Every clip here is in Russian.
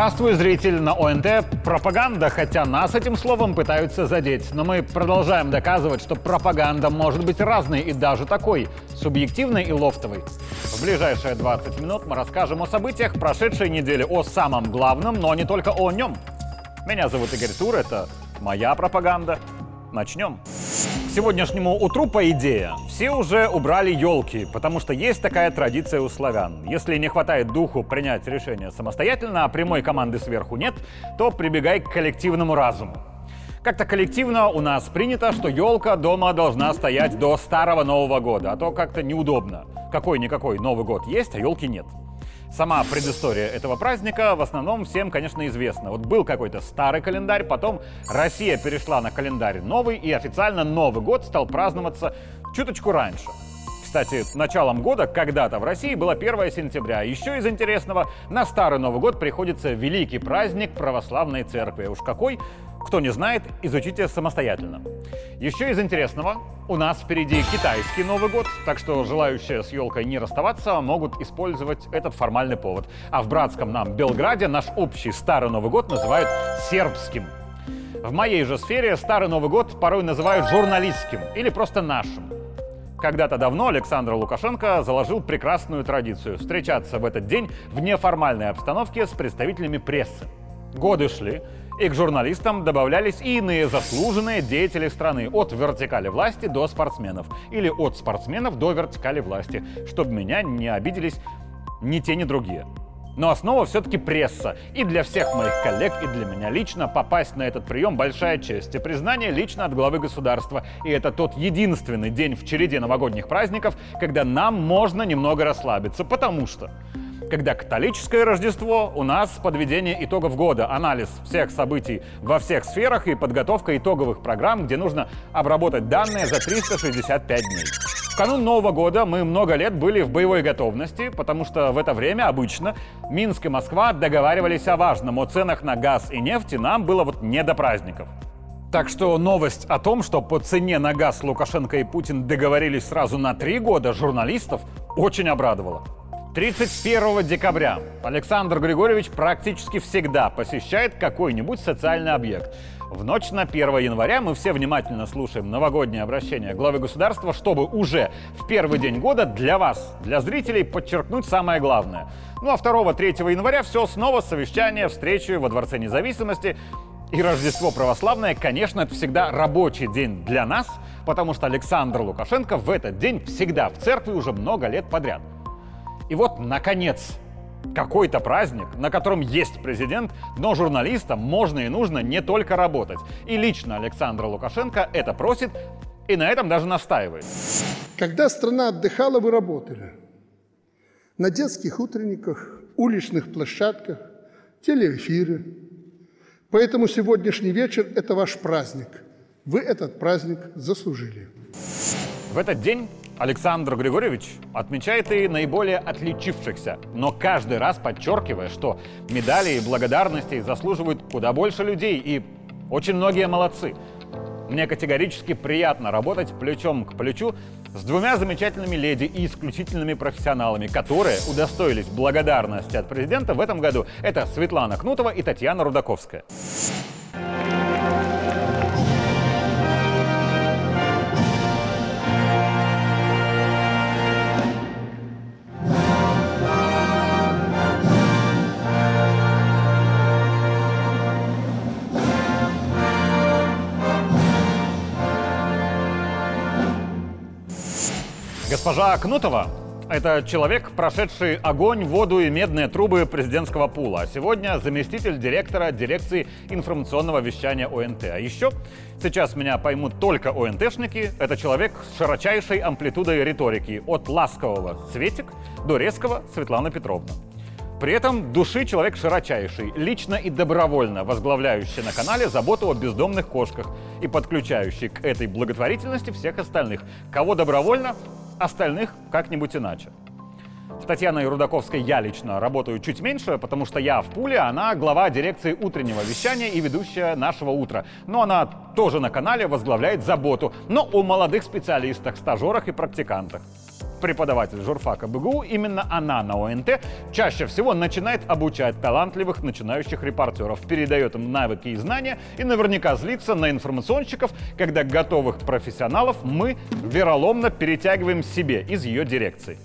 Здравствуй, зритель на ОНТ. Пропаганда, хотя нас этим словом пытаются задеть. Но мы продолжаем доказывать, что пропаганда может быть разной и даже такой, субъективной и лофтовой. В ближайшие 20 минут мы расскажем о событиях прошедшей недели, о самом главном, но не только о нем. Меня зовут Игорь Тур, это моя пропаганда. Начнем. Сегодняшнему утру, по идее, все уже убрали елки, потому что есть такая традиция у славян. Если не хватает духу принять решение самостоятельно, а прямой команды сверху нет, то прибегай к коллективному разуму. Как-то коллективно у нас принято, что елка дома должна стоять до старого Нового года, а то как-то неудобно. Какой-никакой Новый год есть, а елки нет. Сама предыстория этого праздника в основном всем, конечно, известна. Вот был какой-то старый календарь, потом Россия перешла на календарь новый, и официально Новый год стал праздноваться чуточку раньше. Кстати, началом года когда-то в России было 1 сентября. Еще из интересного, на Старый Новый год приходится великий праздник православной церкви. Уж какой, кто не знает, изучите самостоятельно. Еще из интересного, у нас впереди китайский Новый год, так что желающие с елкой не расставаться могут использовать этот формальный повод. А в братском нам Белграде наш общий Старый Новый год называют сербским. В моей же сфере Старый Новый год порой называют журналистским или просто нашим. Когда-то давно Александр Лукашенко заложил прекрасную традицию встречаться в этот день в неформальной обстановке с представителями прессы. Годы шли, и к журналистам добавлялись и иные заслуженные деятели страны, от вертикали власти до спортсменов, или от спортсменов до вертикали власти, чтобы меня не обиделись ни те, ни другие. Но основа все-таки пресса. И для всех моих коллег, и для меня лично попасть на этот прием большая честь. И признание лично от главы государства. И это тот единственный день в череде новогодних праздников, когда нам можно немного расслабиться. Потому что когда католическое Рождество, у нас подведение итогов года, анализ всех событий во всех сферах и подготовка итоговых программ, где нужно обработать данные за 365 дней. В канун Нового года мы много лет были в боевой готовности, потому что в это время обычно Минск и Москва договаривались о важном, о ценах на газ и нефть, и нам было вот не до праздников. Так что новость о том, что по цене на газ Лукашенко и Путин договорились сразу на три года, журналистов очень обрадовала. 31 декабря Александр Григорьевич практически всегда посещает какой-нибудь социальный объект. В ночь на 1 января мы все внимательно слушаем новогоднее обращение главы государства, чтобы уже в первый день года для вас, для зрителей, подчеркнуть самое главное. Ну а 2-3 января все снова совещание, встречи во Дворце независимости. И Рождество православное, конечно, это всегда рабочий день для нас, потому что Александр Лукашенко в этот день всегда в церкви уже много лет подряд. И вот, наконец, какой-то праздник, на котором есть президент, но журналистам можно и нужно не только работать. И лично Александр Лукашенко это просит и на этом даже настаивает. Когда страна отдыхала, вы работали. На детских утренниках, уличных площадках, телеэфиры. Поэтому сегодняшний вечер – это ваш праздник. Вы этот праздник заслужили. В этот день Александр Григорьевич отмечает и наиболее отличившихся, но каждый раз подчеркивая, что медали и благодарности заслуживают куда больше людей, и очень многие молодцы. Мне категорически приятно работать плечом к плечу с двумя замечательными леди и исключительными профессионалами, которые удостоились благодарности от президента в этом году. Это Светлана Кнутова и Татьяна Рудаковская. Госпожа Кнутова – это человек, прошедший огонь, воду и медные трубы президентского пула. А сегодня заместитель директора дирекции информационного вещания ОНТ. А еще, сейчас меня поймут только ОНТшники, это человек с широчайшей амплитудой риторики. От ласкового Светик до резкого Светлана Петровна. При этом души человек широчайший, лично и добровольно возглавляющий на канале заботу о бездомных кошках и подключающий к этой благотворительности всех остальных. Кого добровольно, остальных как-нибудь иначе. С Татьяной Рудаковской я лично работаю чуть меньше, потому что я в пуле, она глава дирекции утреннего вещания и ведущая нашего утра. Но она тоже на канале возглавляет заботу, но о молодых специалистах, стажерах и практикантах. Преподаватель журфака БГУ, именно она на ОНТ чаще всего начинает обучать талантливых начинающих репортеров, передает им навыки и знания и наверняка злится на информационщиков, когда готовых профессионалов мы вероломно перетягиваем себе из ее дирекции.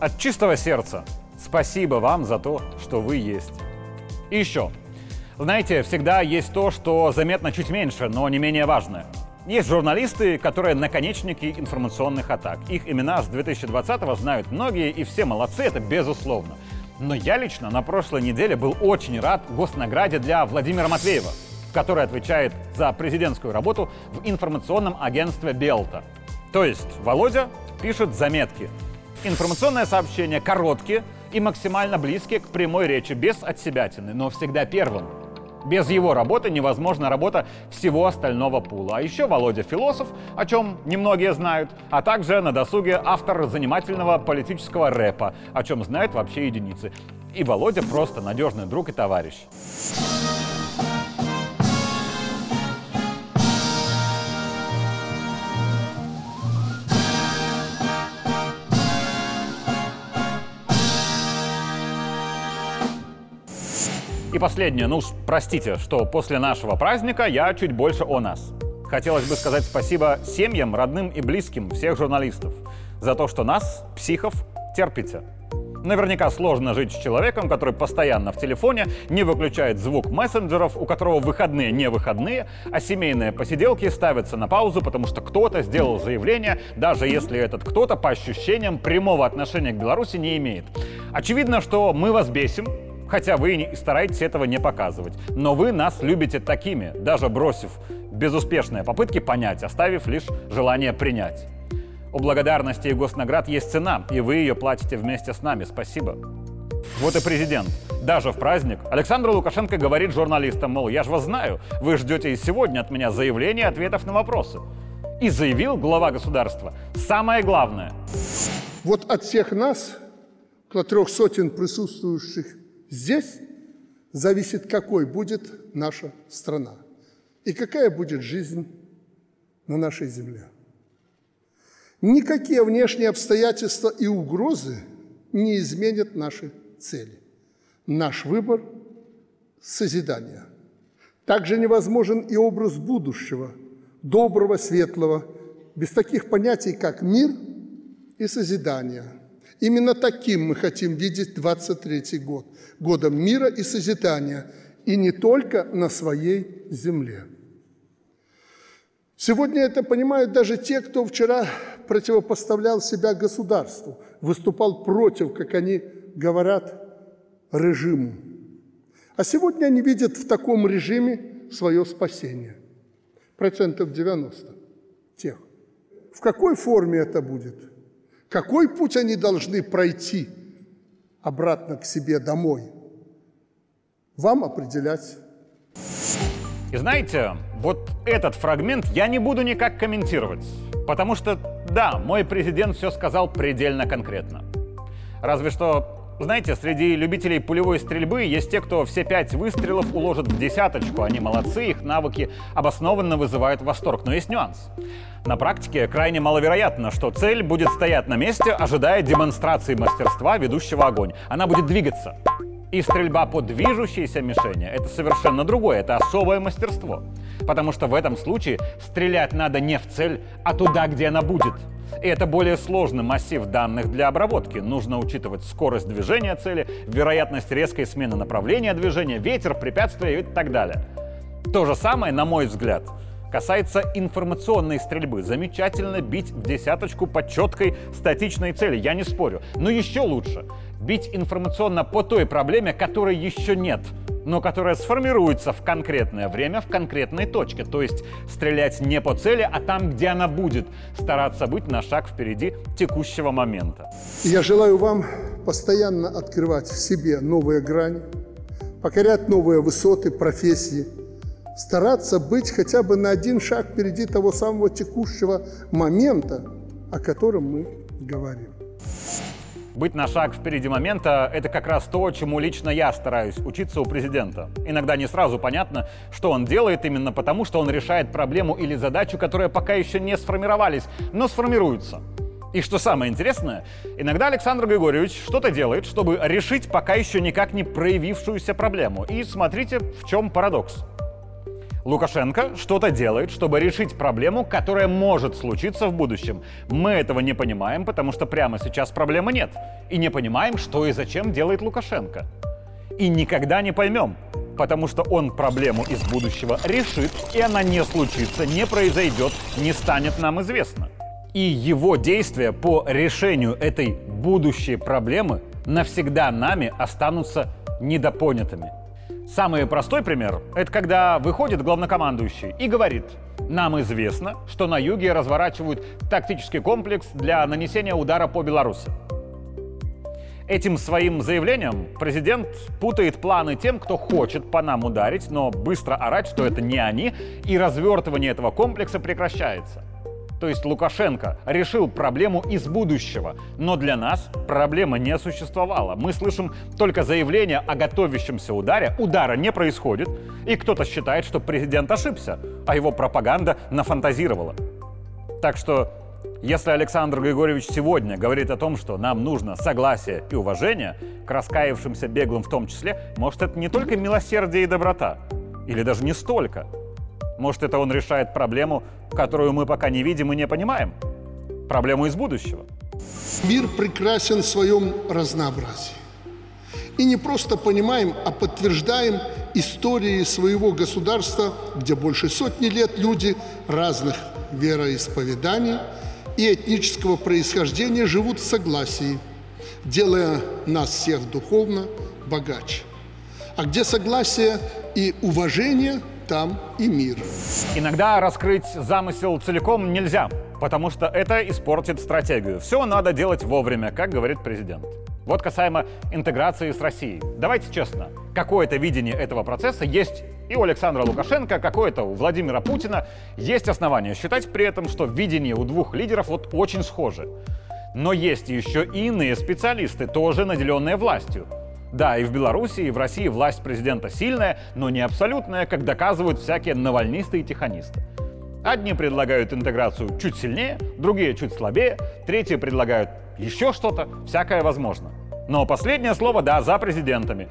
От чистого сердца спасибо вам за то, что вы есть. И еще. Знаете, всегда есть то, что заметно чуть меньше, но не менее важное – есть журналисты, которые наконечники информационных атак. Их имена с 2020-го знают многие, и все молодцы, это безусловно. Но я лично на прошлой неделе был очень рад госнаграде для Владимира Матвеева, который отвечает за президентскую работу в информационном агентстве Белта. То есть Володя пишет заметки. Информационное сообщение короткие и максимально близкие к прямой речи, без отсебятины, но всегда первым. Без его работы невозможна работа всего остального пула. А еще Володя философ, о чем немногие знают, а также на досуге автор занимательного политического рэпа, о чем знают вообще единицы. И Володя просто надежный друг и товарищ. Последнее, ну простите, что после нашего праздника я чуть больше о нас. Хотелось бы сказать спасибо семьям, родным и близким всех журналистов за то, что нас, психов, терпите. Наверняка сложно жить с человеком, который постоянно в телефоне, не выключает звук мессенджеров, у которого выходные не выходные, а семейные посиделки ставятся на паузу, потому что кто-то сделал заявление, даже если этот кто-то, по ощущениям, прямого отношения к Беларуси не имеет. Очевидно, что мы вас бесим, хотя вы и стараетесь этого не показывать. Но вы нас любите такими, даже бросив безуспешные попытки понять, оставив лишь желание принять. У благодарности и госнаград есть цена, и вы ее платите вместе с нами. Спасибо. Вот и президент. Даже в праздник Александр Лукашенко говорит журналистам, мол, я же вас знаю, вы ждете и сегодня от меня заявления ответов на вопросы. И заявил глава государства самое главное. Вот от всех нас, около трех сотен присутствующих Здесь зависит, какой будет наша страна и какая будет жизнь на нашей земле. Никакие внешние обстоятельства и угрозы не изменят наши цели. Наш выбор – созидание. Также невозможен и образ будущего, доброго, светлого, без таких понятий, как мир и созидание – Именно таким мы хотим видеть 23 год, годом мира и созидания, и не только на своей земле. Сегодня это понимают даже те, кто вчера противопоставлял себя государству, выступал против, как они говорят, режиму. А сегодня они видят в таком режиме свое спасение. Процентов 90 тех. В какой форме это будет? Какой путь они должны пройти обратно к себе домой? Вам определять. И знаете, вот этот фрагмент я не буду никак комментировать. Потому что, да, мой президент все сказал предельно конкретно. Разве что знаете, среди любителей пулевой стрельбы есть те, кто все пять выстрелов уложит в десяточку. Они молодцы, их навыки обоснованно вызывают восторг. Но есть нюанс. На практике крайне маловероятно, что цель будет стоять на месте, ожидая демонстрации мастерства ведущего огонь. Она будет двигаться. И стрельба по движущейся мишени – это совершенно другое, это особое мастерство. Потому что в этом случае стрелять надо не в цель, а туда, где она будет – и это более сложный массив данных для обработки. Нужно учитывать скорость движения цели, вероятность резкой смены направления движения, ветер, препятствия и так далее. То же самое, на мой взгляд, касается информационной стрельбы. Замечательно бить в десяточку по четкой статичной цели, я не спорю. Но еще лучше бить информационно по той проблеме, которой еще нет – но которая сформируется в конкретное время в конкретной точке. То есть стрелять не по цели, а там, где она будет. Стараться быть на шаг впереди текущего момента. Я желаю вам постоянно открывать в себе новые грани, покорять новые высоты профессии, стараться быть хотя бы на один шаг впереди того самого текущего момента, о котором мы говорим. Быть на шаг впереди момента — это как раз то, чему лично я стараюсь учиться у президента. Иногда не сразу понятно, что он делает именно потому, что он решает проблему или задачу, которые пока еще не сформировались, но сформируются. И что самое интересное, иногда Александр Григорьевич что-то делает, чтобы решить пока еще никак не проявившуюся проблему. И смотрите, в чем парадокс. Лукашенко что-то делает, чтобы решить проблему, которая может случиться в будущем. Мы этого не понимаем, потому что прямо сейчас проблемы нет. И не понимаем, что и зачем делает Лукашенко. И никогда не поймем, потому что он проблему из будущего решит, и она не случится, не произойдет, не станет нам известно и его действия по решению этой будущей проблемы навсегда нами останутся недопонятыми. Самый простой пример – это когда выходит главнокомандующий и говорит, нам известно, что на юге разворачивают тактический комплекс для нанесения удара по Беларуси. Этим своим заявлением президент путает планы тем, кто хочет по нам ударить, но быстро орать, что это не они, и развертывание этого комплекса прекращается то есть Лукашенко, решил проблему из будущего. Но для нас проблема не существовала. Мы слышим только заявление о готовящемся ударе. Удара не происходит. И кто-то считает, что президент ошибся, а его пропаганда нафантазировала. Так что если Александр Григорьевич сегодня говорит о том, что нам нужно согласие и уважение, к раскаявшимся беглым в том числе, может, это не только милосердие и доброта, или даже не столько – может, это он решает проблему, которую мы пока не видим и не понимаем? Проблему из будущего. Мир прекрасен в своем разнообразии. И не просто понимаем, а подтверждаем истории своего государства, где больше сотни лет люди разных вероисповеданий и этнического происхождения живут в согласии, делая нас всех духовно богаче. А где согласие и уважение – там и мир. Иногда раскрыть замысел целиком нельзя, потому что это испортит стратегию. Все надо делать вовремя, как говорит президент. Вот касаемо интеграции с Россией. Давайте честно, какое-то видение этого процесса есть и у Александра Лукашенко, какое-то у Владимира Путина. Есть основания считать при этом, что видение у двух лидеров вот очень схожи. Но есть еще и иные специалисты, тоже наделенные властью. Да, и в Беларуси, и в России власть президента сильная, но не абсолютная, как доказывают всякие навальнисты и тихонисты. Одни предлагают интеграцию чуть сильнее, другие чуть слабее, третьи предлагают еще что-то, всякое возможно. Но последнее слово, да, за президентами.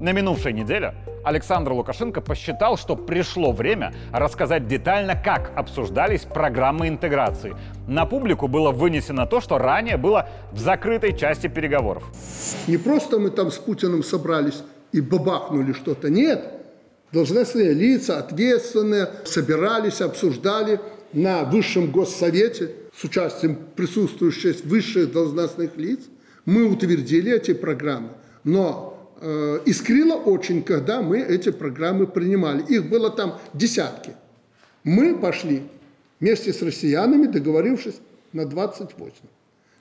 На минувшей неделе Александр Лукашенко посчитал, что пришло время рассказать детально, как обсуждались программы интеграции. На публику было вынесено то, что ранее было в закрытой части переговоров. Не просто мы там с Путиным собрались и бабахнули что-то, нет. Должностные лица, ответственные, собирались, обсуждали на высшем госсовете с участием присутствующих высших должностных лиц. Мы утвердили эти программы. Но э, искрило очень, когда мы эти программы принимали. Их было там десятки. Мы пошли вместе с россиянами, договорившись на 28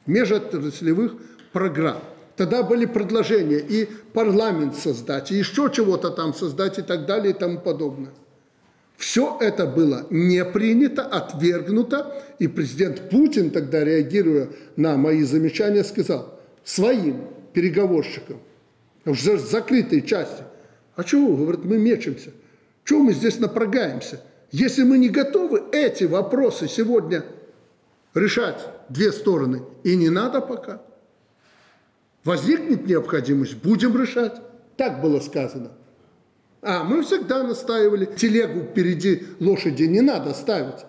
межотраслевых программ. Тогда были предложения и парламент создать, и еще чего-то там создать и так далее и тому подобное. Все это было не принято, отвергнуто, и президент Путин тогда, реагируя на мои замечания, сказал своим переговорщикам – в закрытой части. А чего, говорит, мы мечемся? Чего мы здесь напрогаемся? Если мы не готовы эти вопросы сегодня решать две стороны, и не надо пока. Возникнет необходимость, будем решать. Так было сказано. А мы всегда настаивали, телегу впереди лошади не надо ставить.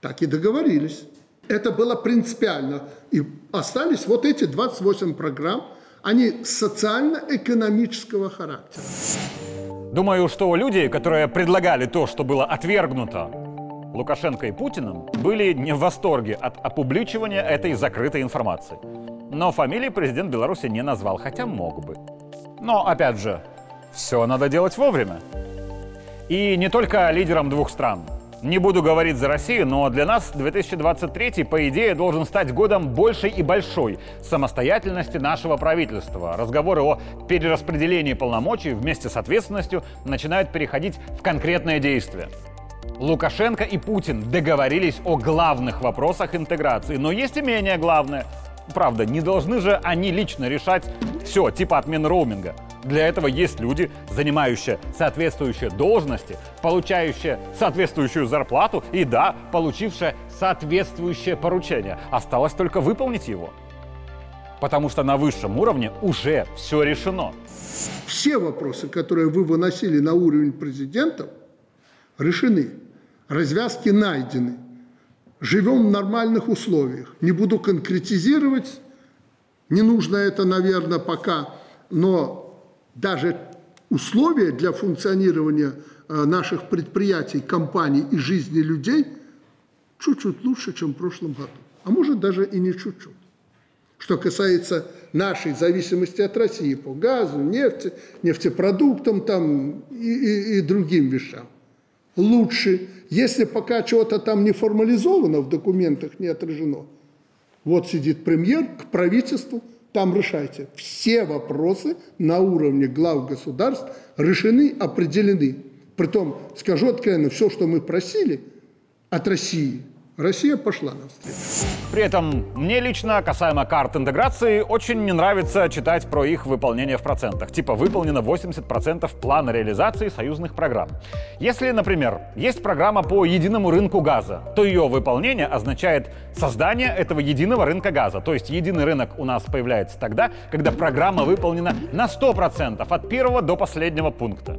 Так и договорились. Это было принципиально. И остались вот эти 28 программ, они социально-экономического характера. Думаю, что люди, которые предлагали то, что было отвергнуто Лукашенко и Путиным, были не в восторге от опубличивания этой закрытой информации. Но фамилии президент Беларуси не назвал, хотя мог бы. Но, опять же, все надо делать вовремя. И не только лидерам двух стран – не буду говорить за Россию, но для нас 2023, по идее, должен стать годом большей и большой самостоятельности нашего правительства. Разговоры о перераспределении полномочий вместе с ответственностью начинают переходить в конкретные действия. Лукашенко и Путин договорились о главных вопросах интеграции, но есть и менее главное. Правда, не должны же они лично решать все, типа отмены роуминга. Для этого есть люди, занимающие соответствующие должности, получающие соответствующую зарплату и, да, получившие соответствующее поручение. Осталось только выполнить его. Потому что на высшем уровне уже все решено. Все вопросы, которые вы выносили на уровень президентов, решены. Развязки найдены. Живем в нормальных условиях. Не буду конкретизировать, не нужно это, наверное, пока, но даже условия для функционирования э, наших предприятий, компаний и жизни людей чуть-чуть лучше, чем в прошлом году. А может даже и не чуть-чуть. Что касается нашей зависимости от России по газу, нефти, нефтепродуктам там, и, и, и другим вещам. Лучше, если пока чего-то там не формализовано, в документах не отражено, вот сидит премьер к правительству, там решайте. Все вопросы на уровне глав государств решены, определены. Притом, скажу откровенно, все, что мы просили от России – Россия пошла навстречу. При этом мне лично, касаемо карт интеграции, очень не нравится читать про их выполнение в процентах. Типа выполнено 80% плана реализации союзных программ. Если, например, есть программа по единому рынку газа, то ее выполнение означает создание этого единого рынка газа. То есть единый рынок у нас появляется тогда, когда программа выполнена на 100% от первого до последнего пункта.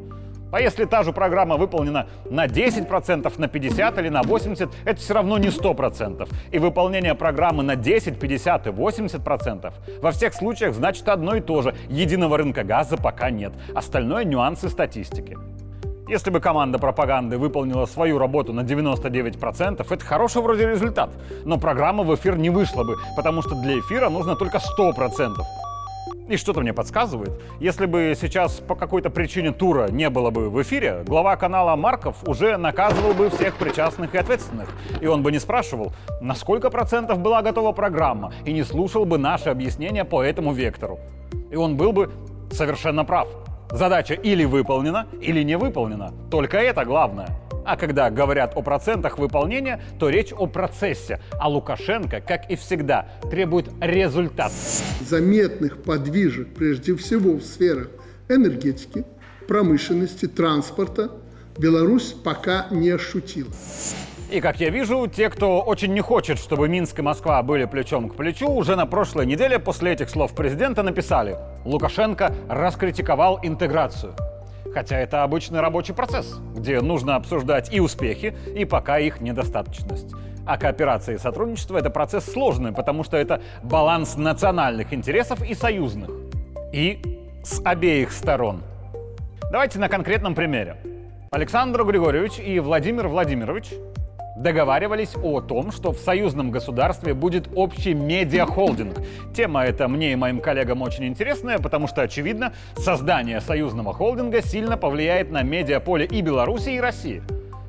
А если та же программа выполнена на 10%, на 50% или на 80%, это все равно не 100%. И выполнение программы на 10, 50 и 80% во всех случаях значит одно и то же. Единого рынка газа пока нет. Остальное нюансы статистики. Если бы команда пропаганды выполнила свою работу на 99%, это хороший вроде результат. Но программа в эфир не вышла бы, потому что для эфира нужно только 100%. И что-то мне подсказывает, если бы сейчас по какой-то причине тура не было бы в эфире, глава канала Марков уже наказывал бы всех причастных и ответственных. И он бы не спрашивал, на сколько процентов была готова программа, и не слушал бы наши объяснения по этому вектору. И он был бы совершенно прав. Задача или выполнена, или не выполнена. Только это главное. А когда говорят о процентах выполнения, то речь о процессе. А Лукашенко, как и всегда, требует результат. Заметных подвижек, прежде всего в сферах энергетики, промышленности, транспорта, Беларусь пока не ощутила. И, как я вижу, те, кто очень не хочет, чтобы Минск и Москва были плечом к плечу, уже на прошлой неделе после этих слов президента написали «Лукашенко раскритиковал интеграцию». Хотя это обычный рабочий процесс, где нужно обсуждать и успехи, и пока их недостаточность. А кооперация и сотрудничество — это процесс сложный, потому что это баланс национальных интересов и союзных. И с обеих сторон. Давайте на конкретном примере. Александр Григорьевич и Владимир Владимирович договаривались о том, что в союзном государстве будет общий медиахолдинг. Тема эта мне и моим коллегам очень интересная, потому что, очевидно, создание союзного холдинга сильно повлияет на медиаполе и Беларуси, и России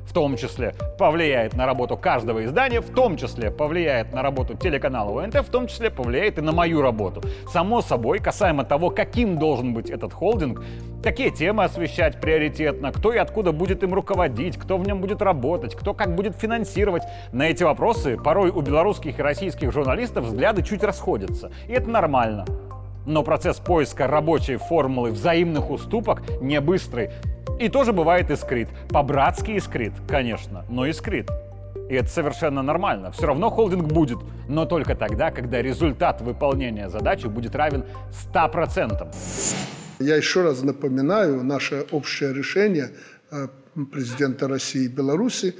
в том числе повлияет на работу каждого издания, в том числе повлияет на работу телеканала ОНТ, в том числе повлияет и на мою работу. Само собой, касаемо того, каким должен быть этот холдинг, какие темы освещать приоритетно, кто и откуда будет им руководить, кто в нем будет работать, кто как будет финансировать. На эти вопросы порой у белорусских и российских журналистов взгляды чуть расходятся. И это нормально. Но процесс поиска рабочей формулы взаимных уступок не быстрый. И тоже бывает искрит. По-братски искрит, конечно, но искрит. И это совершенно нормально. Все равно холдинг будет, но только тогда, когда результат выполнения задачи будет равен 100%. Я еще раз напоминаю наше общее решение э, президента России и Беларуси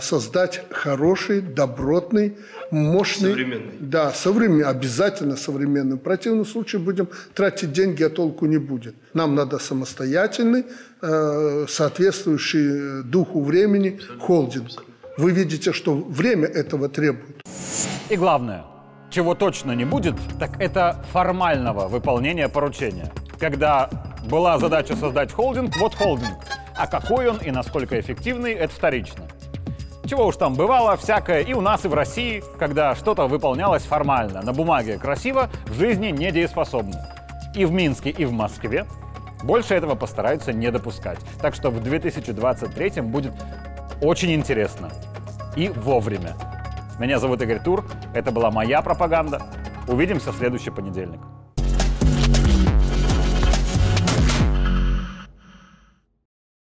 создать хороший, добротный, мощный... Современный. Да, современный, обязательно современный. В противном случае будем тратить деньги, а толку не будет. Нам надо самостоятельный, э, соответствующий духу времени Абсолютно. холдинг. Вы видите, что время этого требует. И главное, чего точно не будет, так это формального выполнения поручения. Когда была задача создать холдинг, вот холдинг. А какой он и насколько эффективный, это вторично. Чего уж там бывало, всякое и у нас, и в России, когда что-то выполнялось формально, на бумаге красиво, в жизни недееспособно. И в Минске, и в Москве больше этого постараются не допускать. Так что в 2023 будет очень интересно. И вовремя. Меня зовут Игорь Тур, это была моя пропаганда. Увидимся в следующий понедельник.